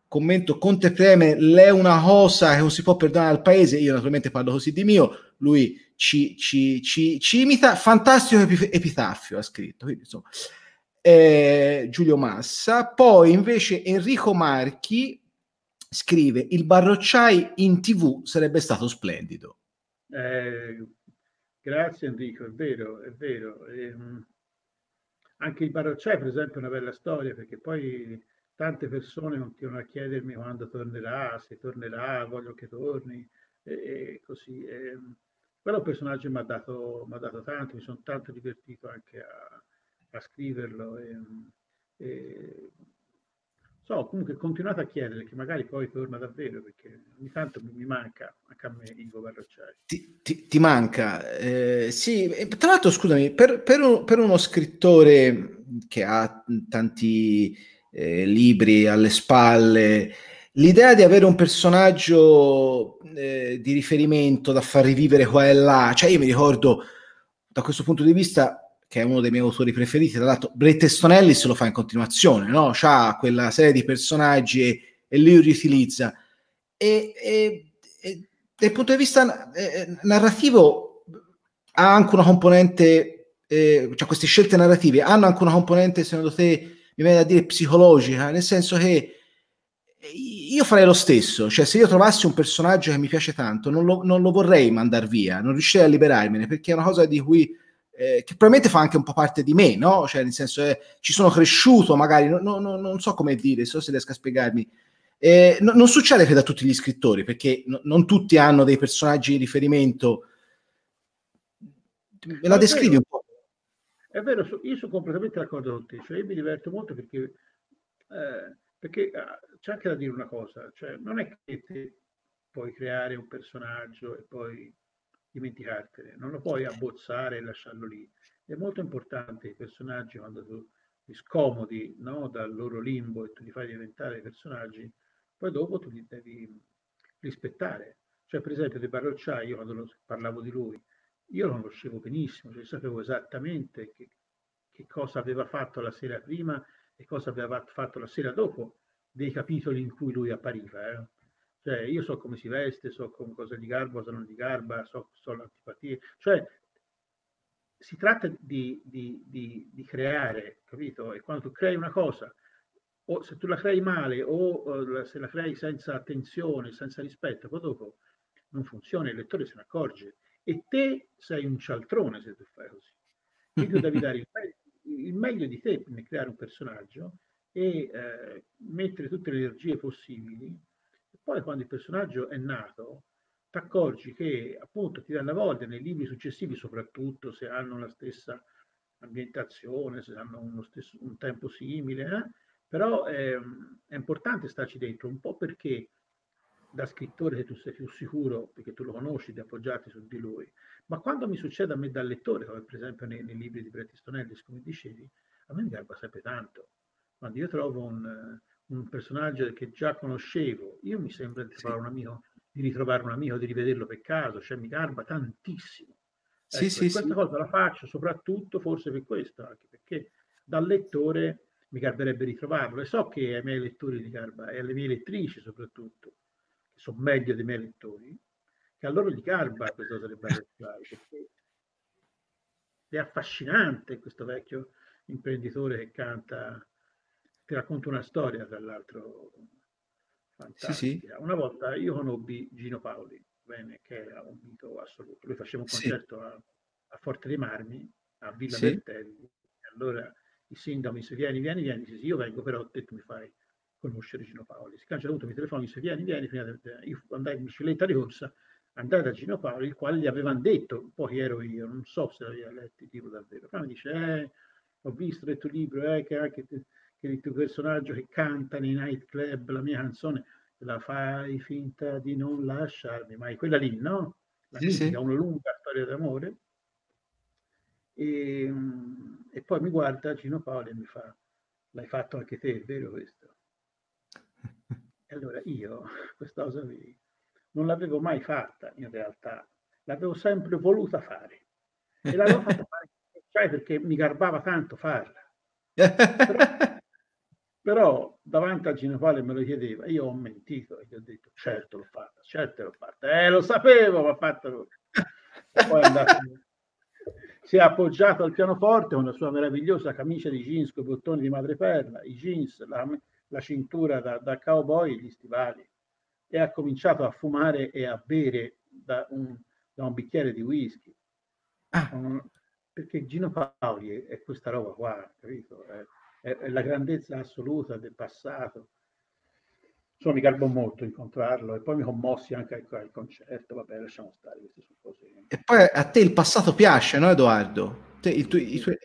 commento Conte Preme è una cosa che non si può perdonare al paese, io naturalmente parlo così di mio, lui ci, ci, ci, ci imita, fantastico epitaffio ha scritto, quindi insomma eh, Giulio Massa, poi invece Enrico Marchi scrive il Barrocciai in tv sarebbe stato splendido. Eh, grazie Enrico, è vero, è vero. Eh, anche il Barocciai, per esempio, è una bella storia perché poi tante persone continuano a chiedermi quando tornerà, se tornerà, voglio che torni e, e così. E, quello personaggio mi ha dato, dato, tanto, mi sono tanto divertito anche a, a scriverlo. E, e, so, comunque continuate a chiedere che magari poi torna davvero perché ogni tanto mi, manca anche a me Ivo Barrocciai. Ti, ti, ti manca, eh, sì. Tra l'altro, scusami, per, per, un, per uno scrittore che ha tanti eh, libri alle spalle, l'idea di avere un personaggio eh, di riferimento da far rivivere qua e là, cioè io mi ricordo da questo punto di vista che è uno dei miei autori preferiti, tra l'altro Bret Easton Ellis lo fa in continuazione, no? ha quella serie di personaggi e, e lui riutilizza. E, e, e, dal punto di vista eh, narrativo ha anche una componente, eh, cioè queste scelte narrative hanno anche una componente, secondo te, mi viene da dire psicologica, nel senso che io farei lo stesso, cioè se io trovassi un personaggio che mi piace tanto, non lo, non lo vorrei mandare via, non riuscirei a liberarmene, perché è una cosa di cui, eh, che probabilmente fa anche un po' parte di me, no? Cioè nel senso, eh, ci sono cresciuto magari, no, no, non so come dire, so se riesco a spiegarmi. Eh, no, non succede che da tutti gli scrittori, perché non tutti hanno dei personaggi di riferimento. Me la descrivi un po'? È vero, io sono completamente d'accordo con te, cioè io mi diverto molto perché, eh, perché ah, c'è anche da dire una cosa, cioè non è che te puoi creare un personaggio e poi dimenticartene, non lo puoi abbozzare e lasciarlo lì. È molto importante i personaggi quando tu li scomodi no, dal loro limbo e tu li fai diventare personaggi, poi dopo tu li devi rispettare. Cioè, per esempio, De Barrocciai, io quando parlavo di lui, io lo conoscevo benissimo, cioè sapevo esattamente che, che, cosa aveva fatto la sera prima e cosa aveva fatto la sera dopo dei capitoli in cui lui appariva. Eh. Cioè, io so come si veste, so come cosa gli garba, cosa non gli garba, so, so l'antipatia. Cioè, si tratta di, di, di, di, creare, capito? E quando tu crei una cosa, o se tu la crei male o, o se la crei senza attenzione, senza rispetto, poi dopo non funziona, il lettore se ne accorge e te sei un cialtrone se tu fai così. Quindi tu devi dare il meglio, il meglio di te nel creare un personaggio e eh, mettere tutte le energie possibili. Poi quando il personaggio è nato, ti accorgi che appunto ti danno a volte nei libri successivi, soprattutto se hanno la stessa ambientazione, se hanno stesso, un tempo simile, eh? però eh, è importante starci dentro un po' perché da scrittore tu sei più sicuro perché tu lo conosci di appoggiarti su di lui. Ma quando mi succede a me da lettore, come per esempio nei, nei libri di Bret Easton Ellis, come dicevi, a me mi garba sempre tanto. Quando io trovo un, un personaggio che già conoscevo, io mi sembra di trovare un amico, di ritrovare un amico, di rivederlo per caso, cioè mi garba tantissimo. Ecco, sì, sì, questa sì. cosa la faccio soprattutto forse per questo, anche perché dal lettore mi garberebbe ritrovarlo e so che ai miei lettori di garba e alle mie lettrici soprattutto sono meglio dei miei lettori, che a loro gli garba questo sarebbe Fly, [LAUGHS] perché è affascinante questo vecchio imprenditore che canta, ti racconta una storia tra l'altro Fantastica. Sì, sì. Una volta io conobbi Gino Paoli, bene, che era un mito assoluto. Lui faceva un concerto sì. a, a, Forte dei Marmi, a Villa sì. Bertelli. Allora il sindaco mi disse vieni, vieni, vieni. Dice, io vengo, però te tu mi fai conoscere Gino Paoli. Si cancella tutto, mi telefono, mi disse vieni, vieni. Io andai in bicicletta di corsa, andai da Gino Paoli, il quale gli avevano detto, poi ero io, non so se aveva letto il libro davvero, però mi dice, eh, ho visto il tuo libro, eh, che anche te, il tuo personaggio che canta nei nightclub la mia canzone, la fai finta di non lasciarmi mai, quella lì, no? La sì, sì. una lunga storia d'amore. E, e, poi mi guarda Gino Paolo e mi fa, l'hai fatto anche te, è vero questo? E allora io [LAUGHS] questa cosa lì non l'avevo mai fatta in realtà, l'avevo sempre voluta fare. E l'avevo [LAUGHS] fatta fare cioè perché mi garbava tanto farla. [LAUGHS] Però, però davanti a Ginopale me lo chiedeva, io ho mentito e gli ho detto certo l'ho fatta, certo l'ho fatta, eh lo sapevo, ma fatta lui. Poi è andato, [LAUGHS] si è appoggiato al pianoforte con la sua meravigliosa camicia di jeans con i bottoni di madreperla, i jeans, la, la cintura da, da, cowboy e gli stivali e ha cominciato a fumare e a bere da un, da un bicchiere di whisky. Ah. Perché Gino Paoli è, è, questa roba qua, capito? È, è, la grandezza assoluta del passato. Insomma, mi garbo molto incontrarlo e poi mi commossi anche al, al concerto. Vabbè, lasciamo stare queste sono cose. E poi a te il passato piace, no, Edoardo? Te, i tu, i tuoi...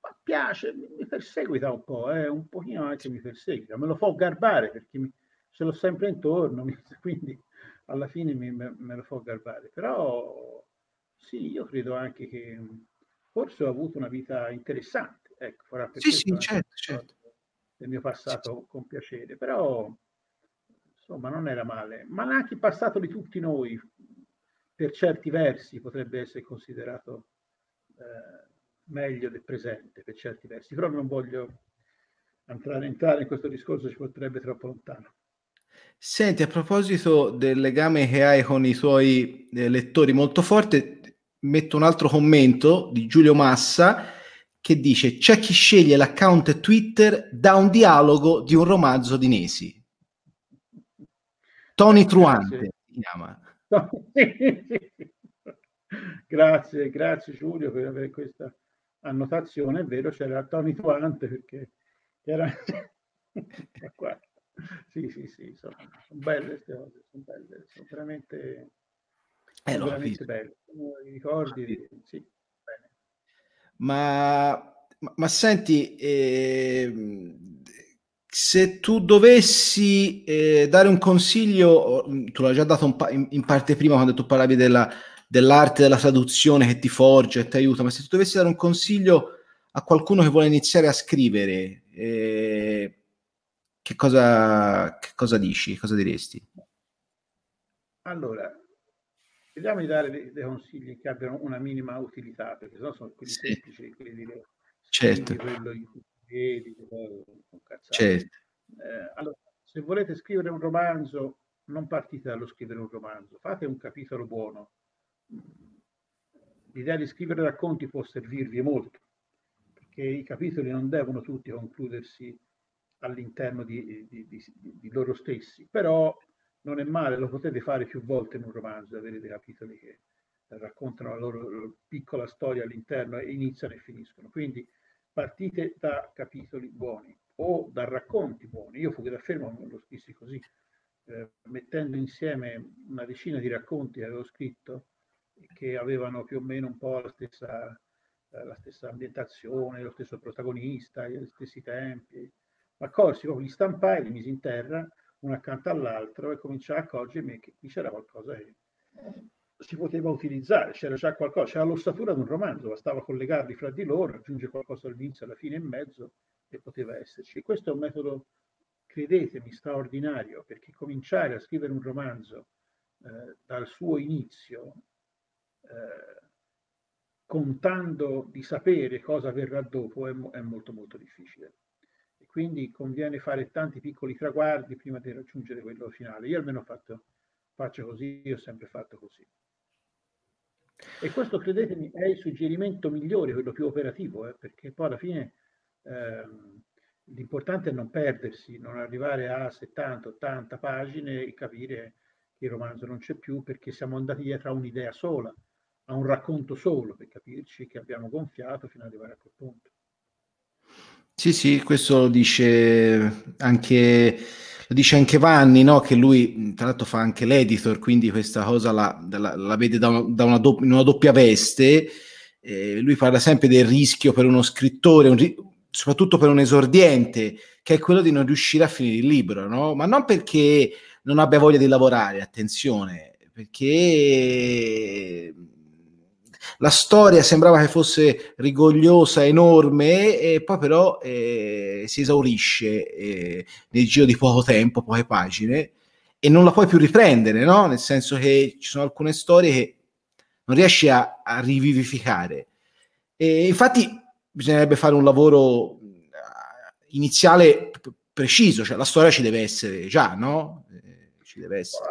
Ma piace, mi perseguita un po', eh, un pochino anche mi perseguita. Me lo può garbare perché mi, ce l'ho sempre intorno, [LAUGHS] quindi alla fine mi, me, me lo può garbare. Però sì, io credo anche che forse ho avuto una vita interessante Ecco, farà sì, sì, certo, certo. del mio passato con piacere, però insomma non era male, ma anche il passato di tutti noi, per certi versi, potrebbe essere considerato eh, meglio del presente, per certi versi, però non voglio entrare, in questo discorso, ci porterebbe troppo lontano. Senti, a proposito del legame che hai con i tuoi eh, lettori molto forte, metto un altro commento di Giulio Massa che dice c'è chi sceglie l'account Twitter da un dialogo di un romanzo di Nesi. Tony Truante si chiama. [LAUGHS] grazie, grazie Giulio per avere questa annotazione. È vero, c'era Tony Truante perché era... [LAUGHS] sì, sì, sì, sono, sono belle queste cose, sono belle, sono veramente, eh, sono veramente belle. I ricordi, sì. Ma, ma senti, eh, se tu dovessi eh, dare un consiglio, tu l'hai già dato pa- in, parte prima quando tu parlavi della, dell'arte della traduzione che ti forge e ti aiuta, ma se tu dovessi dare un consiglio a qualcuno che vuole iniziare a scrivere, eh, che, cosa, che cosa dici? Cosa diresti? Allora, Vediamo di dare dei, dei, consigli che abbiano una minima utilità, perché sennò sono quelli sì. semplici, quelli di certo. quello cui vedi, certo. Eh, allora, se volete scrivere un romanzo, non partite dallo scrivere un romanzo, fate un capitolo buono. L'idea di scrivere racconti può servirvi molto, perché i capitoli non devono tutti concludersi all'interno di, di, di, di loro stessi, però non è male, lo potete fare più volte in un romanzo, avere dei capitoli che raccontano la loro piccola storia all'interno e iniziano e finiscono. Quindi partite da capitoli buoni o da racconti buoni. Io Fuga da Fermo lo scrissi così, eh, mettendo insieme una decina di racconti che avevo scritto che avevano più o meno un po' la stessa, eh, la stessa ambientazione, lo stesso protagonista, gli stessi tempi. Ma corsi, li stampai, li misi in terra uno accanto all'altro e cominciai a accorgermi che qui c'era qualcosa che si poteva utilizzare, c'era già qualcosa, c'era l'ossatura di un romanzo, bastava collegarli fra di loro, aggiungere qualcosa all'inizio, alla fine e mezzo e poteva esserci. Questo è un metodo, credetemi, straordinario, perché cominciare a scrivere un romanzo eh, dal suo inizio, eh, contando di sapere cosa verrà dopo, è, è molto molto difficile quindi conviene fare tanti piccoli traguardi prima di raggiungere quello finale. Io almeno fatto, faccio così, io ho sempre fatto così. E questo, credetemi, è il suggerimento migliore, quello più operativo, eh, perché poi alla fine ehm, l'importante è non perdersi, non arrivare a 70-80 pagine e capire che il romanzo non c'è più perché siamo andati dietro a un'idea sola, a un racconto solo, per capirci che abbiamo gonfiato fino ad arrivare a quel punto. Sì, sì, questo lo dice anche, lo dice anche Vanni, no? che lui tra l'altro fa anche l'editor, quindi questa cosa la, la, la vede da una, da una doppia, in una doppia veste. Eh, lui parla sempre del rischio per uno scrittore, un, soprattutto per un esordiente, che è quello di non riuscire a finire il libro, no? ma non perché non abbia voglia di lavorare, attenzione, perché la storia sembrava che fosse rigogliosa, enorme, e poi però eh, si esaurisce eh, nel giro di poco tempo, poche pagine, e non la puoi più riprendere, no? Nel senso che ci sono alcune storie che non riesci a, a rivivificare. E infatti bisognerebbe fare un lavoro eh, iniziale preciso, cioè la storia ci deve essere già, no? Eh, ci deve essere.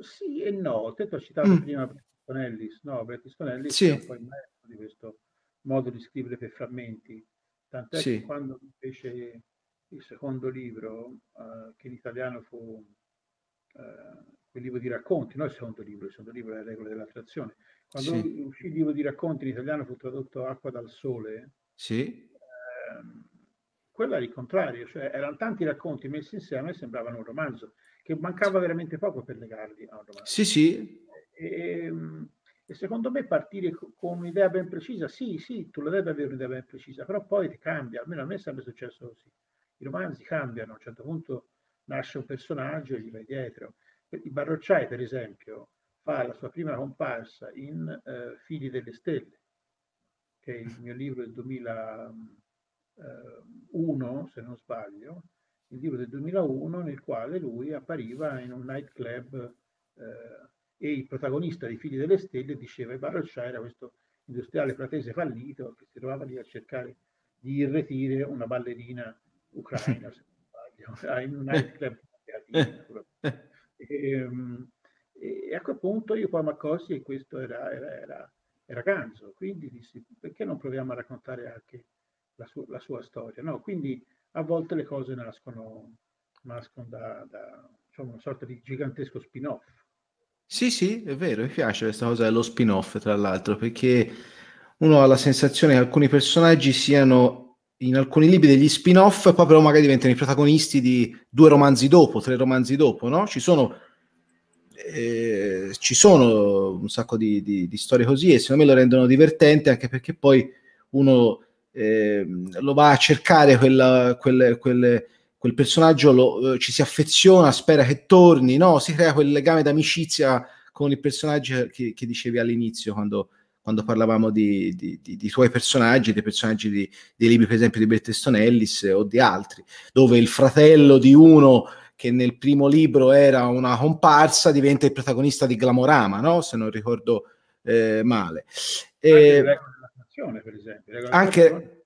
Sì e no, te ho citato mm. prima Ellis, no, Bret Easton sì. è un po' il maestro di questo modo di scrivere per frammenti, tant'è sì. che quando fece il secondo libro, uh, che in italiano fu uh, quel libro di racconti, non il secondo libro, il secondo libro è Le regole dell'attrazione, quando sì. uscì il libro di racconti in italiano fu tradotto Acqua dal sole, sì. Uh, quello era il contrario, cioè erano tanti racconti messi insieme e sembravano un romanzo, che mancava veramente poco per legarli a un romanzo. Sì, sì, e, ehm, e, secondo me partire con un'idea ben precisa, sì, sì, tu lo devi avere un'idea ben precisa, però poi ti cambia, almeno a me è sempre successo così. I romanzi cambiano, a un certo punto nasce un personaggio e gli vai dietro. Il Barrocciai, per esempio, fa la sua prima comparsa in uh, Figli delle Stelle, che è il mio libro del 2001, se non sbaglio, il libro del 2001 nel quale lui appariva in un nightclub eh, e il protagonista dei Figli delle Stelle diceva che Baroccia era questo industriale fratese fallito che si trovava lì a cercare di irretire una ballerina ucraina, se non sbaglio, [LAUGHS] in un nightclub [LAUGHS] e, ehm, e, a quel punto io poi mi accorsi che questo era, era, era, era Ganzo, quindi dissi perché non proviamo a raccontare anche la, su, la sua storia? No? Quindi a volte le cose nascono, nascono da, da diciamo, una sorta di gigantesco spin-off sì, sì, è vero, mi piace questa cosa dello spin-off, tra l'altro, perché uno ha la sensazione che alcuni personaggi siano in alcuni libri degli spin-off, poi però magari diventano i protagonisti di due romanzi dopo, tre romanzi dopo, no? Ci sono, eh, ci sono un sacco di, di, di, storie così e secondo me lo rendono divertente anche perché poi uno eh, lo va a cercare quella, quelle, quelle quel personaggio lo, eh, ci si affeziona, spera che torni, no? Si crea quel legame d'amicizia con il personaggio che, che dicevi all'inizio quando, quando parlavamo di, di, di, di, tuoi personaggi, dei personaggi di, dei libri, per esempio, di Bret Easton Ellis o di altri, dove il fratello di uno che nel primo libro era una comparsa diventa il protagonista di Glamorama, no? Se non ricordo eh, male. Eh, per esempio. Anche...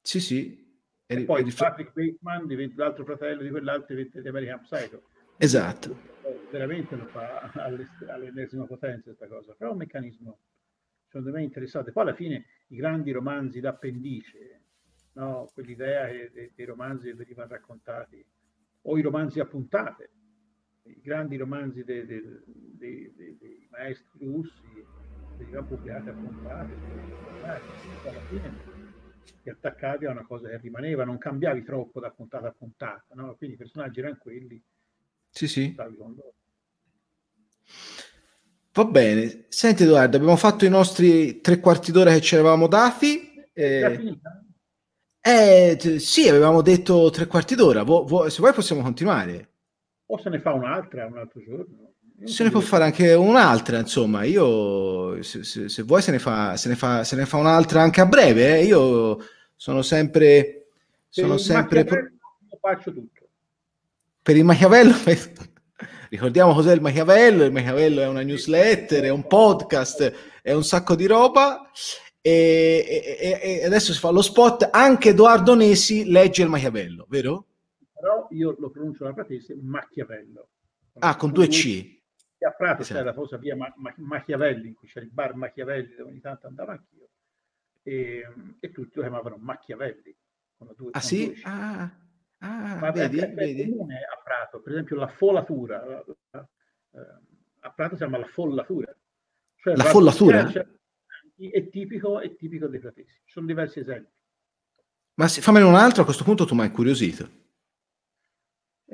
Sì, sì, e, e poi e Patrick Bateman diventa l'altro fratello di quell'altro diventa di American Psycho. Esatto. Veramente lo fa all'ennesima potenza questa cosa, però è un meccanismo secondo me interessante. Poi alla fine i grandi romanzi d'appendice, no? quell'idea che dei romanzi che venivano raccontati, o i romanzi a puntate, i grandi romanzi dei, dei, dei, dei maestri russi venivano pubblicati a puntate, alla fine ti attaccavi a una cosa che rimaneva, non cambiavi troppo da puntata a puntata, no? quindi i personaggi erano quelli. Sì, sì. Va bene. Senti Edoardo, abbiamo fatto i nostri tre quarti d'ora che ci eravamo dati. Eh, eh, sì, avevamo detto tre quarti d'ora. Vo, vo, se vuoi possiamo continuare. O se ne fa un'altra un altro giorno. Se ne può fare anche un'altra, insomma, io se, se, se vuoi se ne, fa, se, ne fa, se ne fa un'altra anche a breve, eh? io sono sempre... Sono sempre pro... faccio tutto. Per il Machiavello, [LAUGHS] ricordiamo cos'è il Machiavello, il Machiavello è una newsletter, è un podcast, è un sacco di roba e, e, e adesso si fa lo spot, anche Edoardo Nesi legge il Machiavello, vero? Però io lo pronuncio la fratese Machiavello. Ah, con due C a Prato esatto. c'era la famosa via Ma- Ma- Machiavelli, in cui c'era il bar Machiavelli dove ogni tanto andavo anch'io, e, e tutti lo chiamavano Machiavelli. Con due, ah sì? Due ah, ah Ma vedi, è, vedi? comune a Prato, per esempio la folatura. Eh, a Prato si chiama la follatura. Cioè, la follatura? È tipico, è tipico dei pratesi. Ci sono diversi esempi. Ma se, fammene un altro, a questo punto tu mi hai incuriosito.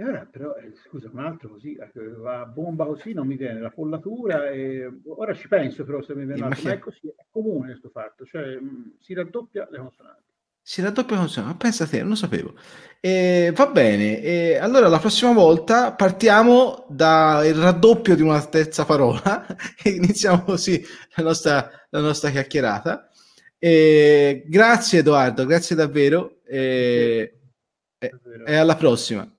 E ora però, eh, scusa, un altro così, va a bomba così non mi viene la follatura e ora ci penso però se mi viene un altro, ma è così, è comune questo fatto, cioè mh, mm, si raddoppia le consonanti. Si raddoppia le consonanti, ma pensa a te, non lo sapevo. E, va bene, e allora la prossima volta partiamo dal raddoppio di una terza parola [LAUGHS] e iniziamo così la nostra, la nostra chiacchierata. E, grazie Edoardo, grazie davvero e, alla prossima.